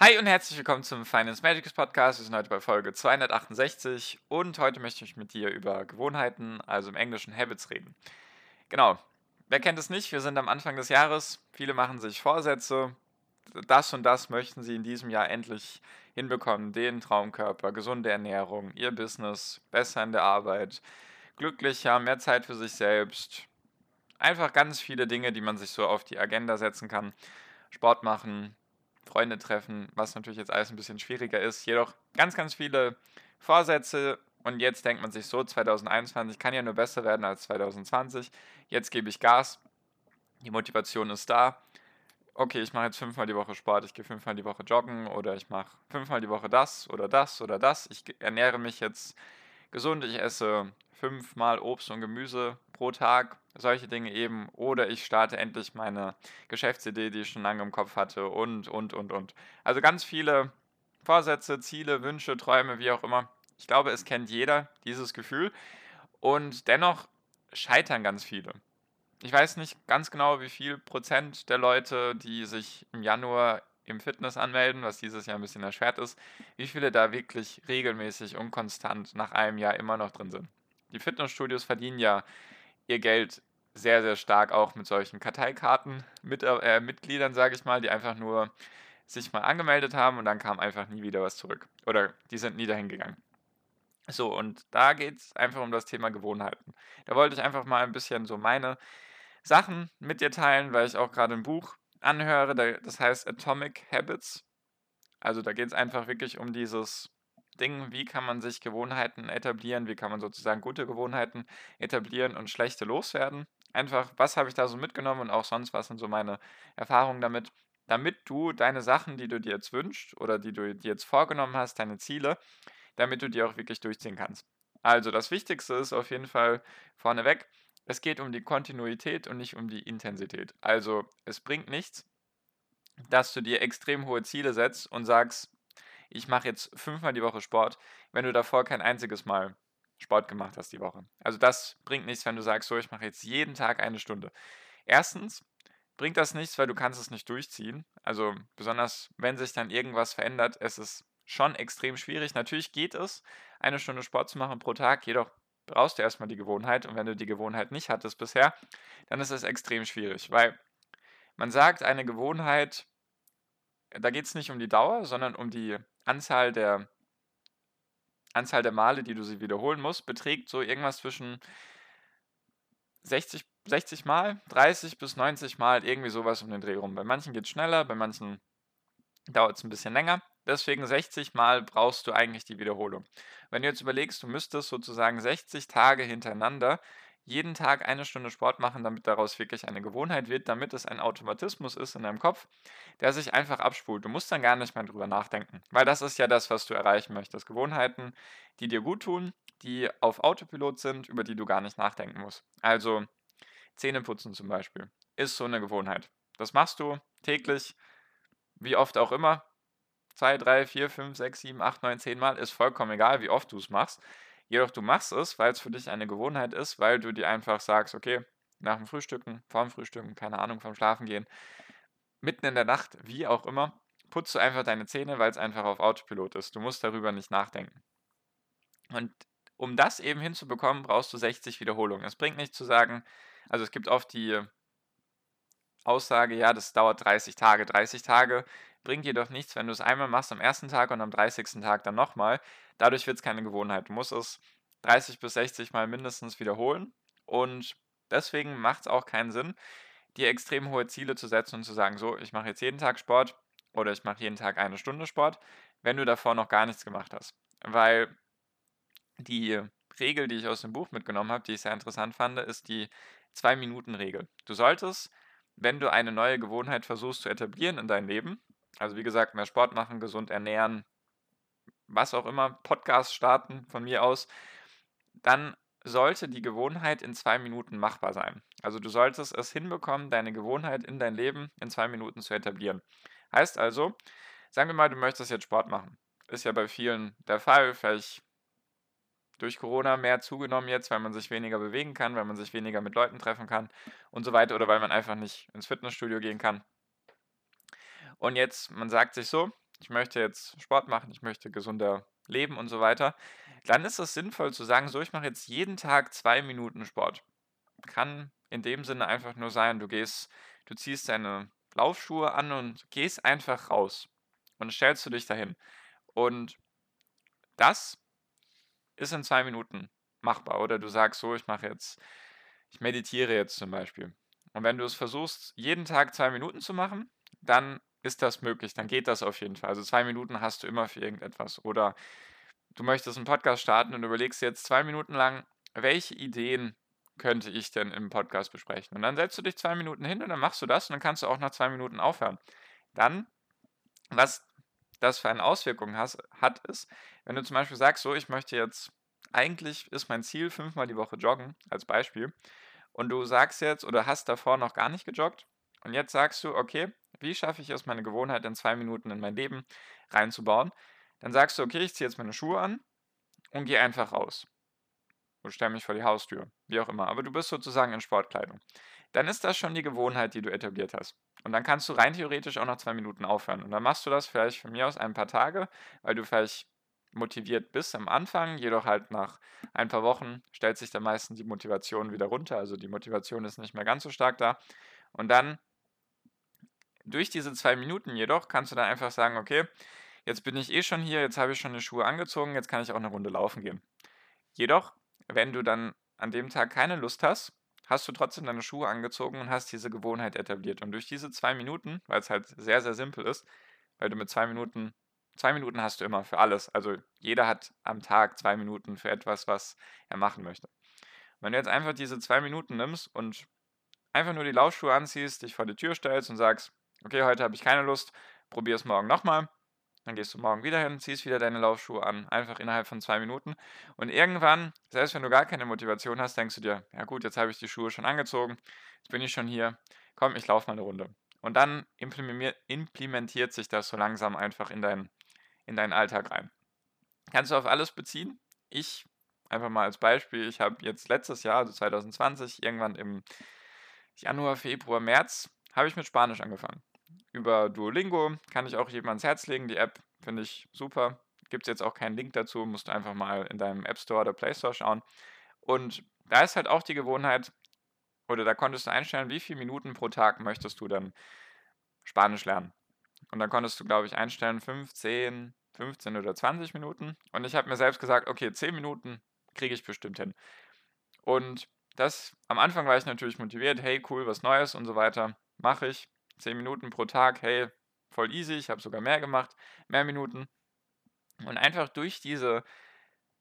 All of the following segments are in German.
Hi und herzlich willkommen zum Finance Magics Podcast. Wir sind heute bei Folge 268 und heute möchte ich mit dir über Gewohnheiten, also im Englischen Habits, reden. Genau, wer kennt es nicht? Wir sind am Anfang des Jahres. Viele machen sich Vorsätze. Das und das möchten sie in diesem Jahr endlich hinbekommen. Den Traumkörper, gesunde Ernährung, ihr Business, besser in der Arbeit, glücklicher, mehr Zeit für sich selbst. Einfach ganz viele Dinge, die man sich so auf die Agenda setzen kann. Sport machen, Freunde treffen, was natürlich jetzt alles ein bisschen schwieriger ist. Jedoch ganz, ganz viele Vorsätze und jetzt denkt man sich so, 2021 kann ja nur besser werden als 2020. Jetzt gebe ich Gas, die Motivation ist da. Okay, ich mache jetzt fünfmal die Woche Sport, ich gehe fünfmal die Woche joggen oder ich mache fünfmal die Woche das oder das oder das. Ich ernähre mich jetzt gesund, ich esse fünfmal Obst und Gemüse pro Tag, solche Dinge eben. Oder ich starte endlich meine Geschäftsidee, die ich schon lange im Kopf hatte und, und, und, und. Also ganz viele Vorsätze, Ziele, Wünsche, Träume, wie auch immer. Ich glaube, es kennt jeder dieses Gefühl. Und dennoch scheitern ganz viele. Ich weiß nicht ganz genau, wie viel Prozent der Leute, die sich im Januar im Fitness anmelden, was dieses Jahr ein bisschen erschwert ist, wie viele da wirklich regelmäßig und konstant nach einem Jahr immer noch drin sind. Die Fitnessstudios verdienen ja ihr Geld sehr, sehr stark auch mit solchen Karteikarten, mit, äh, Mitgliedern, sage ich mal, die einfach nur sich mal angemeldet haben und dann kam einfach nie wieder was zurück. Oder die sind nie dahin gegangen. So, und da geht es einfach um das Thema Gewohnheiten. Da wollte ich einfach mal ein bisschen so meine Sachen mit dir teilen, weil ich auch gerade ein Buch anhöre, das heißt Atomic Habits. Also da geht es einfach wirklich um dieses Ding, wie kann man sich Gewohnheiten etablieren, wie kann man sozusagen gute Gewohnheiten etablieren und schlechte loswerden. Einfach, was habe ich da so mitgenommen und auch sonst, was sind so meine Erfahrungen damit, damit du deine Sachen, die du dir jetzt wünschst oder die du dir jetzt vorgenommen hast, deine Ziele, damit du die auch wirklich durchziehen kannst. Also das Wichtigste ist auf jeden Fall vorneweg, es geht um die Kontinuität und nicht um die Intensität. Also es bringt nichts, dass du dir extrem hohe Ziele setzt und sagst, ich mache jetzt fünfmal die Woche Sport, wenn du davor kein einziges Mal Sport gemacht hast die Woche. Also das bringt nichts, wenn du sagst, so, ich mache jetzt jeden Tag eine Stunde. Erstens bringt das nichts, weil du kannst es nicht durchziehen. Also besonders, wenn sich dann irgendwas verändert, es ist schon extrem schwierig. Natürlich geht es, eine Stunde Sport zu machen pro Tag, jedoch brauchst du erstmal die Gewohnheit und wenn du die Gewohnheit nicht hattest bisher, dann ist es extrem schwierig, weil man sagt, eine Gewohnheit, da geht es nicht um die Dauer, sondern um die Anzahl der Anzahl der Male, die du sie wiederholen musst, beträgt so irgendwas zwischen 60, 60 Mal, 30 bis 90 Mal, irgendwie sowas um den Dreh rum. Bei manchen geht es schneller, bei manchen dauert es ein bisschen länger. Deswegen 60 Mal brauchst du eigentlich die Wiederholung. Wenn du jetzt überlegst, du müsstest sozusagen 60 Tage hintereinander jeden Tag eine Stunde Sport machen, damit daraus wirklich eine Gewohnheit wird, damit es ein Automatismus ist in deinem Kopf, der sich einfach abspult. Du musst dann gar nicht mehr drüber nachdenken, weil das ist ja das, was du erreichen möchtest. Gewohnheiten, die dir gut tun, die auf Autopilot sind, über die du gar nicht nachdenken musst. Also Zähneputzen zum Beispiel ist so eine Gewohnheit. Das machst du täglich, wie oft auch immer. Zwei, drei, vier, fünf, sechs, sieben, acht, neun, zehn Mal ist vollkommen egal, wie oft du es machst. Jedoch du machst es, weil es für dich eine Gewohnheit ist, weil du dir einfach sagst, okay, nach dem Frühstücken, vorm Frühstücken, keine Ahnung, vorm Schlafengehen, mitten in der Nacht, wie auch immer, putzt du einfach deine Zähne, weil es einfach auf Autopilot ist. Du musst darüber nicht nachdenken. Und um das eben hinzubekommen, brauchst du 60 Wiederholungen. Es bringt nicht zu sagen, also es gibt oft die Aussage, ja, das dauert 30 Tage. 30 Tage bringt jedoch nichts, wenn du es einmal machst am ersten Tag und am 30. Tag dann nochmal. Dadurch wird es keine Gewohnheit. Du musst es 30 bis 60 Mal mindestens wiederholen und deswegen macht es auch keinen Sinn, dir extrem hohe Ziele zu setzen und zu sagen, so, ich mache jetzt jeden Tag Sport oder ich mache jeden Tag eine Stunde Sport, wenn du davor noch gar nichts gemacht hast. Weil die Regel, die ich aus dem Buch mitgenommen habe, die ich sehr interessant fand, ist die Zwei-Minuten-Regel. Du solltest, wenn du eine neue Gewohnheit versuchst zu etablieren in dein Leben, Also wie gesagt, mehr Sport machen, gesund ernähren, was auch immer, Podcast starten von mir aus, dann sollte die Gewohnheit in zwei Minuten machbar sein. Also du solltest es hinbekommen, deine Gewohnheit in dein Leben in zwei Minuten zu etablieren. Heißt also, sagen wir mal, du möchtest jetzt Sport machen. Ist ja bei vielen der Fall, vielleicht durch Corona mehr zugenommen jetzt, weil man sich weniger bewegen kann, weil man sich weniger mit Leuten treffen kann und so weiter oder weil man einfach nicht ins Fitnessstudio gehen kann. Und jetzt, man sagt sich so, ich möchte jetzt Sport machen, ich möchte gesunder leben und so weiter, dann ist es sinnvoll zu sagen, so, ich mache jetzt jeden Tag zwei Minuten Sport. Kann in dem Sinne einfach nur sein, du gehst, du ziehst deine Laufschuhe an und gehst einfach raus und stellst du dich dahin. Und das ist in zwei Minuten machbar. Oder du sagst so, ich mache jetzt, ich meditiere jetzt zum Beispiel. Und wenn du es versuchst, jeden Tag zwei Minuten zu machen, dann ist das möglich, dann geht das auf jeden Fall. Also zwei Minuten hast du immer für irgendetwas. Oder du möchtest einen Podcast starten und überlegst jetzt zwei Minuten lang, welche Ideen könnte ich denn im Podcast besprechen? Und dann setzt du dich zwei Minuten hin und dann machst du das und dann kannst du auch nach zwei Minuten aufhören. Dann, was das für eine Auswirkung has, hat, ist, wenn du zum Beispiel sagst, so, ich möchte jetzt, eigentlich ist mein Ziel fünfmal die Woche joggen, als Beispiel, und du sagst jetzt oder hast davor noch gar nicht gejoggt und jetzt sagst du, okay, wie schaffe ich es, meine Gewohnheit in zwei Minuten in mein Leben reinzubauen? Dann sagst du, okay, ich ziehe jetzt meine Schuhe an und gehe einfach raus. Oder stelle mich vor die Haustür, wie auch immer. Aber du bist sozusagen in Sportkleidung. Dann ist das schon die Gewohnheit, die du etabliert hast. Und dann kannst du rein theoretisch auch nach zwei Minuten aufhören. Und dann machst du das vielleicht von mir aus ein paar Tage, weil du vielleicht motiviert bist am Anfang, jedoch halt nach ein paar Wochen stellt sich dann meistens die Motivation wieder runter. Also die Motivation ist nicht mehr ganz so stark da. Und dann durch diese zwei Minuten jedoch kannst du dann einfach sagen, okay, jetzt bin ich eh schon hier, jetzt habe ich schon die Schuhe angezogen, jetzt kann ich auch eine Runde laufen gehen. Jedoch, wenn du dann an dem Tag keine Lust hast, hast du trotzdem deine Schuhe angezogen und hast diese Gewohnheit etabliert. Und durch diese zwei Minuten, weil es halt sehr, sehr simpel ist, weil du mit zwei Minuten, zwei Minuten hast du immer für alles. Also jeder hat am Tag zwei Minuten für etwas, was er machen möchte. Wenn du jetzt einfach diese zwei Minuten nimmst und einfach nur die Laufschuhe anziehst, dich vor die Tür stellst und sagst, okay, heute habe ich keine Lust, probier es morgen nochmal. Dann gehst du morgen wieder hin, ziehst wieder deine Laufschuhe an, einfach innerhalb von zwei Minuten. Und irgendwann, selbst wenn du gar keine Motivation hast, denkst du dir, ja gut, jetzt habe ich die Schuhe schon angezogen, jetzt bin ich schon hier, komm, ich laufe mal eine Runde. Und dann implementiert sich das so langsam einfach in, dein, in deinen Alltag rein. Kannst du auf alles beziehen? Ich, einfach mal als Beispiel, ich habe jetzt letztes Jahr, also 2020, irgendwann im Januar, Februar, März, habe ich mit Spanisch angefangen. Über Duolingo kann ich auch jedem ans Herz legen. Die App finde ich super. Gibt es jetzt auch keinen Link dazu, musst du einfach mal in deinem App Store oder Play Store schauen. Und da ist halt auch die Gewohnheit, oder da konntest du einstellen, wie viele Minuten pro Tag möchtest du dann Spanisch lernen. Und dann konntest du, glaube ich, einstellen 15, 15 oder 20 Minuten. Und ich habe mir selbst gesagt, okay, 10 Minuten kriege ich bestimmt hin. Und das, am Anfang war ich natürlich motiviert, hey, cool, was Neues und so weiter, mache ich. 10 Minuten pro Tag, hey, voll easy, ich habe sogar mehr gemacht, mehr Minuten. Und einfach durch diese,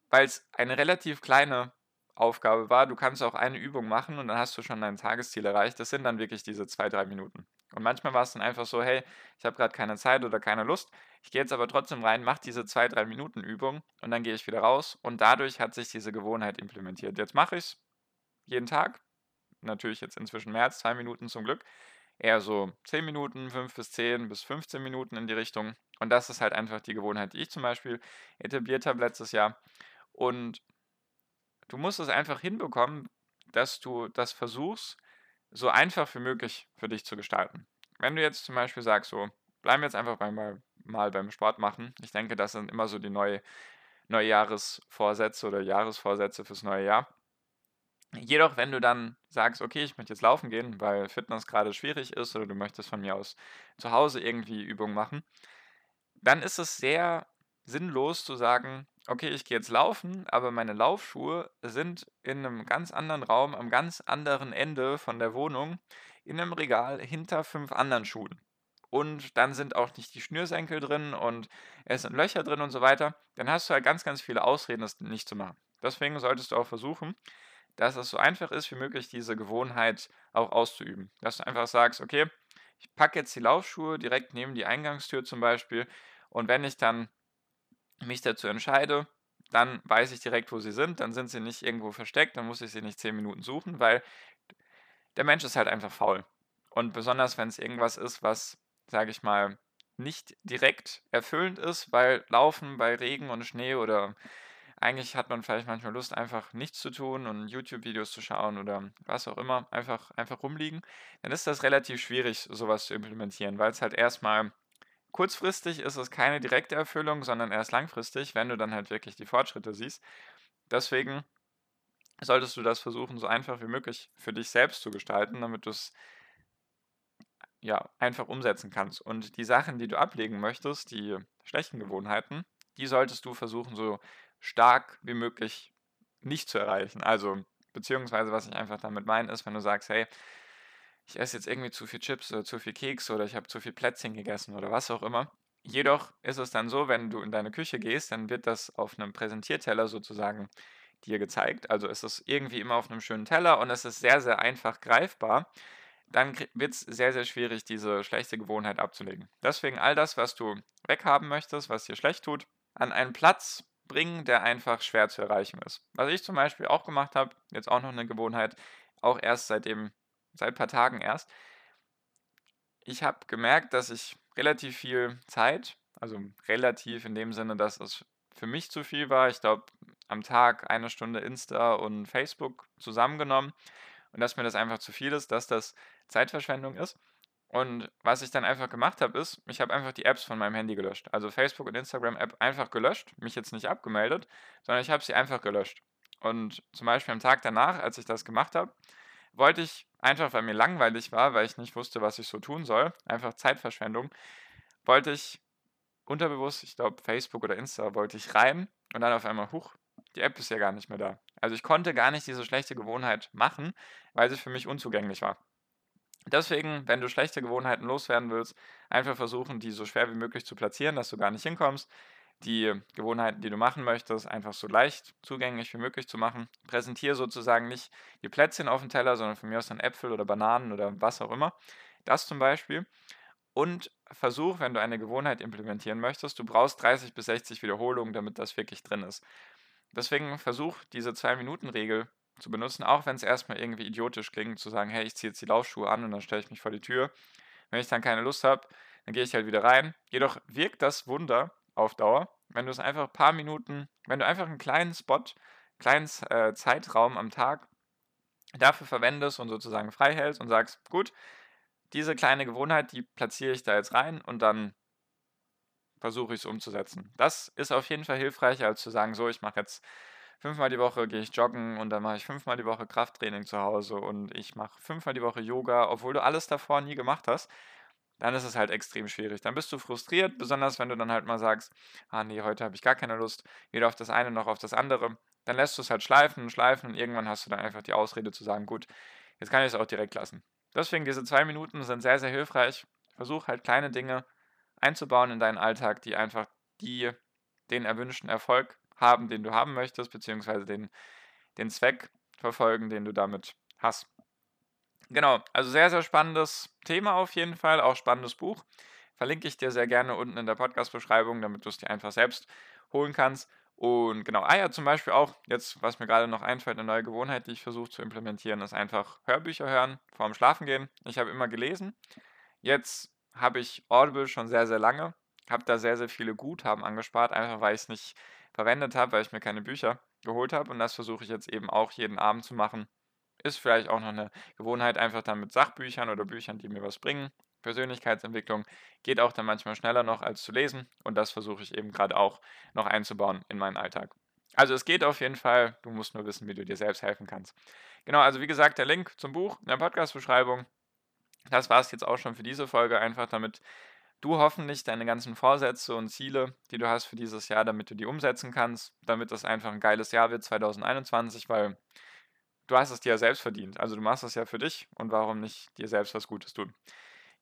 weil es eine relativ kleine Aufgabe war, du kannst auch eine Übung machen und dann hast du schon dein Tagesziel erreicht. Das sind dann wirklich diese zwei, drei Minuten. Und manchmal war es dann einfach so, hey, ich habe gerade keine Zeit oder keine Lust. Ich gehe jetzt aber trotzdem rein, mache diese zwei, drei Minuten Übung und dann gehe ich wieder raus. Und dadurch hat sich diese Gewohnheit implementiert. Jetzt mache ich es jeden Tag. Natürlich jetzt inzwischen mehr als zwei Minuten zum Glück eher so 10 Minuten, 5 bis 10 bis 15 Minuten in die Richtung. Und das ist halt einfach die Gewohnheit, die ich zum Beispiel etabliert habe letztes Jahr. Und du musst es einfach hinbekommen, dass du das versuchst, so einfach wie möglich für dich zu gestalten. Wenn du jetzt zum Beispiel sagst, so, bleiben wir jetzt einfach beim, mal beim Sport machen. Ich denke, das sind immer so die neue, Neujahresvorsätze oder Jahresvorsätze fürs neue Jahr. Jedoch, wenn du dann sagst, okay, ich möchte jetzt laufen gehen, weil Fitness gerade schwierig ist oder du möchtest von mir aus zu Hause irgendwie Übungen machen, dann ist es sehr sinnlos zu sagen, okay, ich gehe jetzt laufen, aber meine Laufschuhe sind in einem ganz anderen Raum, am ganz anderen Ende von der Wohnung, in einem Regal hinter fünf anderen Schuhen. Und dann sind auch nicht die Schnürsenkel drin und es sind Löcher drin und so weiter. Dann hast du halt ganz, ganz viele Ausreden, das nicht zu machen. Deswegen solltest du auch versuchen, dass es so einfach ist wie möglich, diese Gewohnheit auch auszuüben. Dass du einfach sagst, okay, ich packe jetzt die Laufschuhe direkt neben die Eingangstür zum Beispiel und wenn ich dann mich dazu entscheide, dann weiß ich direkt, wo sie sind, dann sind sie nicht irgendwo versteckt, dann muss ich sie nicht zehn Minuten suchen, weil der Mensch ist halt einfach faul. Und besonders, wenn es irgendwas ist, was, sage ich mal, nicht direkt erfüllend ist, weil Laufen bei Regen und Schnee oder eigentlich hat man vielleicht manchmal Lust, einfach nichts zu tun und YouTube-Videos zu schauen oder was auch immer, einfach, einfach rumliegen, dann ist das relativ schwierig, sowas zu implementieren, weil es halt erstmal kurzfristig ist es keine direkte Erfüllung, sondern erst langfristig, wenn du dann halt wirklich die Fortschritte siehst. Deswegen solltest du das versuchen, so einfach wie möglich für dich selbst zu gestalten, damit du es ja, einfach umsetzen kannst. Und die Sachen, die du ablegen möchtest, die schlechten Gewohnheiten, die solltest du versuchen, so stark wie möglich nicht zu erreichen. Also, beziehungsweise, was ich einfach damit meine, ist, wenn du sagst, hey, ich esse jetzt irgendwie zu viel Chips oder zu viel Keks oder ich habe zu viel Plätzchen gegessen oder was auch immer. Jedoch ist es dann so, wenn du in deine Küche gehst, dann wird das auf einem Präsentierteller sozusagen dir gezeigt. Also ist es irgendwie immer auf einem schönen Teller und es ist sehr, sehr einfach greifbar. Dann wird es sehr, sehr schwierig, diese schlechte Gewohnheit abzulegen. Deswegen all das, was du weghaben möchtest, was dir schlecht tut, an einen Platz bringen, der einfach schwer zu erreichen ist. Was ich zum Beispiel auch gemacht habe, jetzt auch noch eine Gewohnheit, auch erst seitdem, seit ein paar Tagen erst. Ich habe gemerkt, dass ich relativ viel Zeit, also relativ in dem Sinne, dass es für mich zu viel war. Ich glaube, am Tag eine Stunde Insta und Facebook zusammengenommen und dass mir das einfach zu viel ist, dass das Zeitverschwendung ist. Und was ich dann einfach gemacht habe, ist, ich habe einfach die Apps von meinem Handy gelöscht. Also Facebook und Instagram-App einfach gelöscht, mich jetzt nicht abgemeldet, sondern ich habe sie einfach gelöscht. Und zum Beispiel am Tag danach, als ich das gemacht habe, wollte ich einfach, weil mir langweilig war, weil ich nicht wusste, was ich so tun soll, einfach Zeitverschwendung, wollte ich unterbewusst, ich glaube Facebook oder Insta, wollte ich rein und dann auf einmal, huch, die App ist ja gar nicht mehr da. Also ich konnte gar nicht diese schlechte Gewohnheit machen, weil sie für mich unzugänglich war. Deswegen, wenn du schlechte Gewohnheiten loswerden willst, einfach versuchen, die so schwer wie möglich zu platzieren, dass du gar nicht hinkommst. Die Gewohnheiten, die du machen möchtest, einfach so leicht zugänglich wie möglich zu machen. Präsentiere sozusagen nicht die Plätzchen auf dem Teller, sondern von mir aus dann Äpfel oder Bananen oder was auch immer. Das zum Beispiel. Und versuch, wenn du eine Gewohnheit implementieren möchtest, du brauchst 30 bis 60 Wiederholungen, damit das wirklich drin ist. Deswegen versuch diese 2-Minuten-Regel zu benutzen, auch wenn es erstmal irgendwie idiotisch klingt, zu sagen, hey, ich ziehe jetzt die Laufschuhe an und dann stelle ich mich vor die Tür. Wenn ich dann keine Lust habe, dann gehe ich halt wieder rein. Jedoch wirkt das Wunder auf Dauer, wenn du es einfach ein paar Minuten, wenn du einfach einen kleinen Spot, kleinen äh, Zeitraum am Tag dafür verwendest und sozusagen frei hältst und sagst, gut, diese kleine Gewohnheit, die platziere ich da jetzt rein und dann versuche ich es umzusetzen. Das ist auf jeden Fall hilfreicher, als zu sagen, so, ich mache jetzt fünfmal die Woche gehe ich joggen und dann mache ich fünfmal die Woche Krafttraining zu Hause und ich mache fünfmal die Woche Yoga, obwohl du alles davor nie gemacht hast, dann ist es halt extrem schwierig. Dann bist du frustriert, besonders wenn du dann halt mal sagst, ah nee, heute habe ich gar keine Lust, weder auf das eine noch auf das andere. Dann lässt du es halt schleifen und schleifen und irgendwann hast du dann einfach die Ausrede zu sagen, gut, jetzt kann ich es auch direkt lassen. Deswegen diese zwei Minuten sind sehr, sehr hilfreich. Versuch halt kleine Dinge einzubauen in deinen Alltag, die einfach die, den erwünschten Erfolg haben, den du haben möchtest, beziehungsweise den, den Zweck verfolgen, den du damit hast. Genau, also sehr, sehr spannendes Thema auf jeden Fall, auch spannendes Buch. Verlinke ich dir sehr gerne unten in der Podcast-Beschreibung, damit du es dir einfach selbst holen kannst. Und genau, ah ja, zum Beispiel auch, jetzt, was mir gerade noch einfällt, eine neue Gewohnheit, die ich versuche zu implementieren, ist einfach Hörbücher hören vorm Schlafengehen. Ich habe immer gelesen. Jetzt habe ich Audible schon sehr, sehr lange, habe da sehr, sehr viele Guthaben angespart, einfach weil ich es nicht verwendet habe, weil ich mir keine Bücher geholt habe. Und das versuche ich jetzt eben auch jeden Abend zu machen. Ist vielleicht auch noch eine Gewohnheit, einfach dann mit Sachbüchern oder Büchern, die mir was bringen. Persönlichkeitsentwicklung geht auch dann manchmal schneller noch als zu lesen. Und das versuche ich eben gerade auch noch einzubauen in meinen Alltag. Also es geht auf jeden Fall, du musst nur wissen, wie du dir selbst helfen kannst. Genau, also wie gesagt, der Link zum Buch in der Podcast-Beschreibung. Das war es jetzt auch schon für diese Folge, einfach damit du hoffentlich deine ganzen Vorsätze und Ziele, die du hast für dieses Jahr, damit du die umsetzen kannst, damit das einfach ein geiles Jahr wird 2021, weil du hast es dir ja selbst verdient. Also du machst es ja für dich und warum nicht dir selbst was Gutes tun.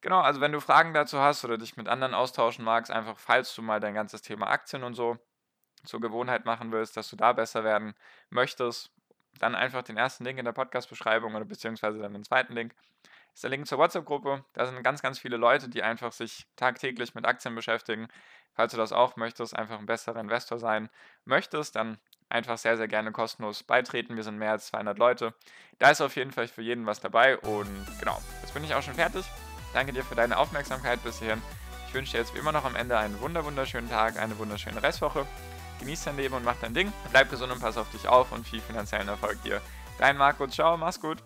Genau, also wenn du Fragen dazu hast oder dich mit anderen austauschen magst, einfach falls du mal dein ganzes Thema Aktien und so zur Gewohnheit machen willst, dass du da besser werden möchtest, dann einfach den ersten Link in der Podcast-Beschreibung oder beziehungsweise dann den zweiten Link ist der Link zur WhatsApp-Gruppe. Da sind ganz, ganz viele Leute, die einfach sich tagtäglich mit Aktien beschäftigen. Falls du das auch möchtest, einfach ein besserer Investor sein möchtest, dann einfach sehr, sehr gerne kostenlos beitreten. Wir sind mehr als 200 Leute. Da ist auf jeden Fall für jeden was dabei. Und genau, jetzt bin ich auch schon fertig. Danke dir für deine Aufmerksamkeit bis hierhin. Ich wünsche dir jetzt wie immer noch am Ende einen wunderschönen Tag, eine wunderschöne Restwoche. Genieß dein Leben und mach dein Ding. Bleib gesund und pass auf dich auf und viel finanziellen Erfolg dir. Dein Marco, ciao, mach's gut.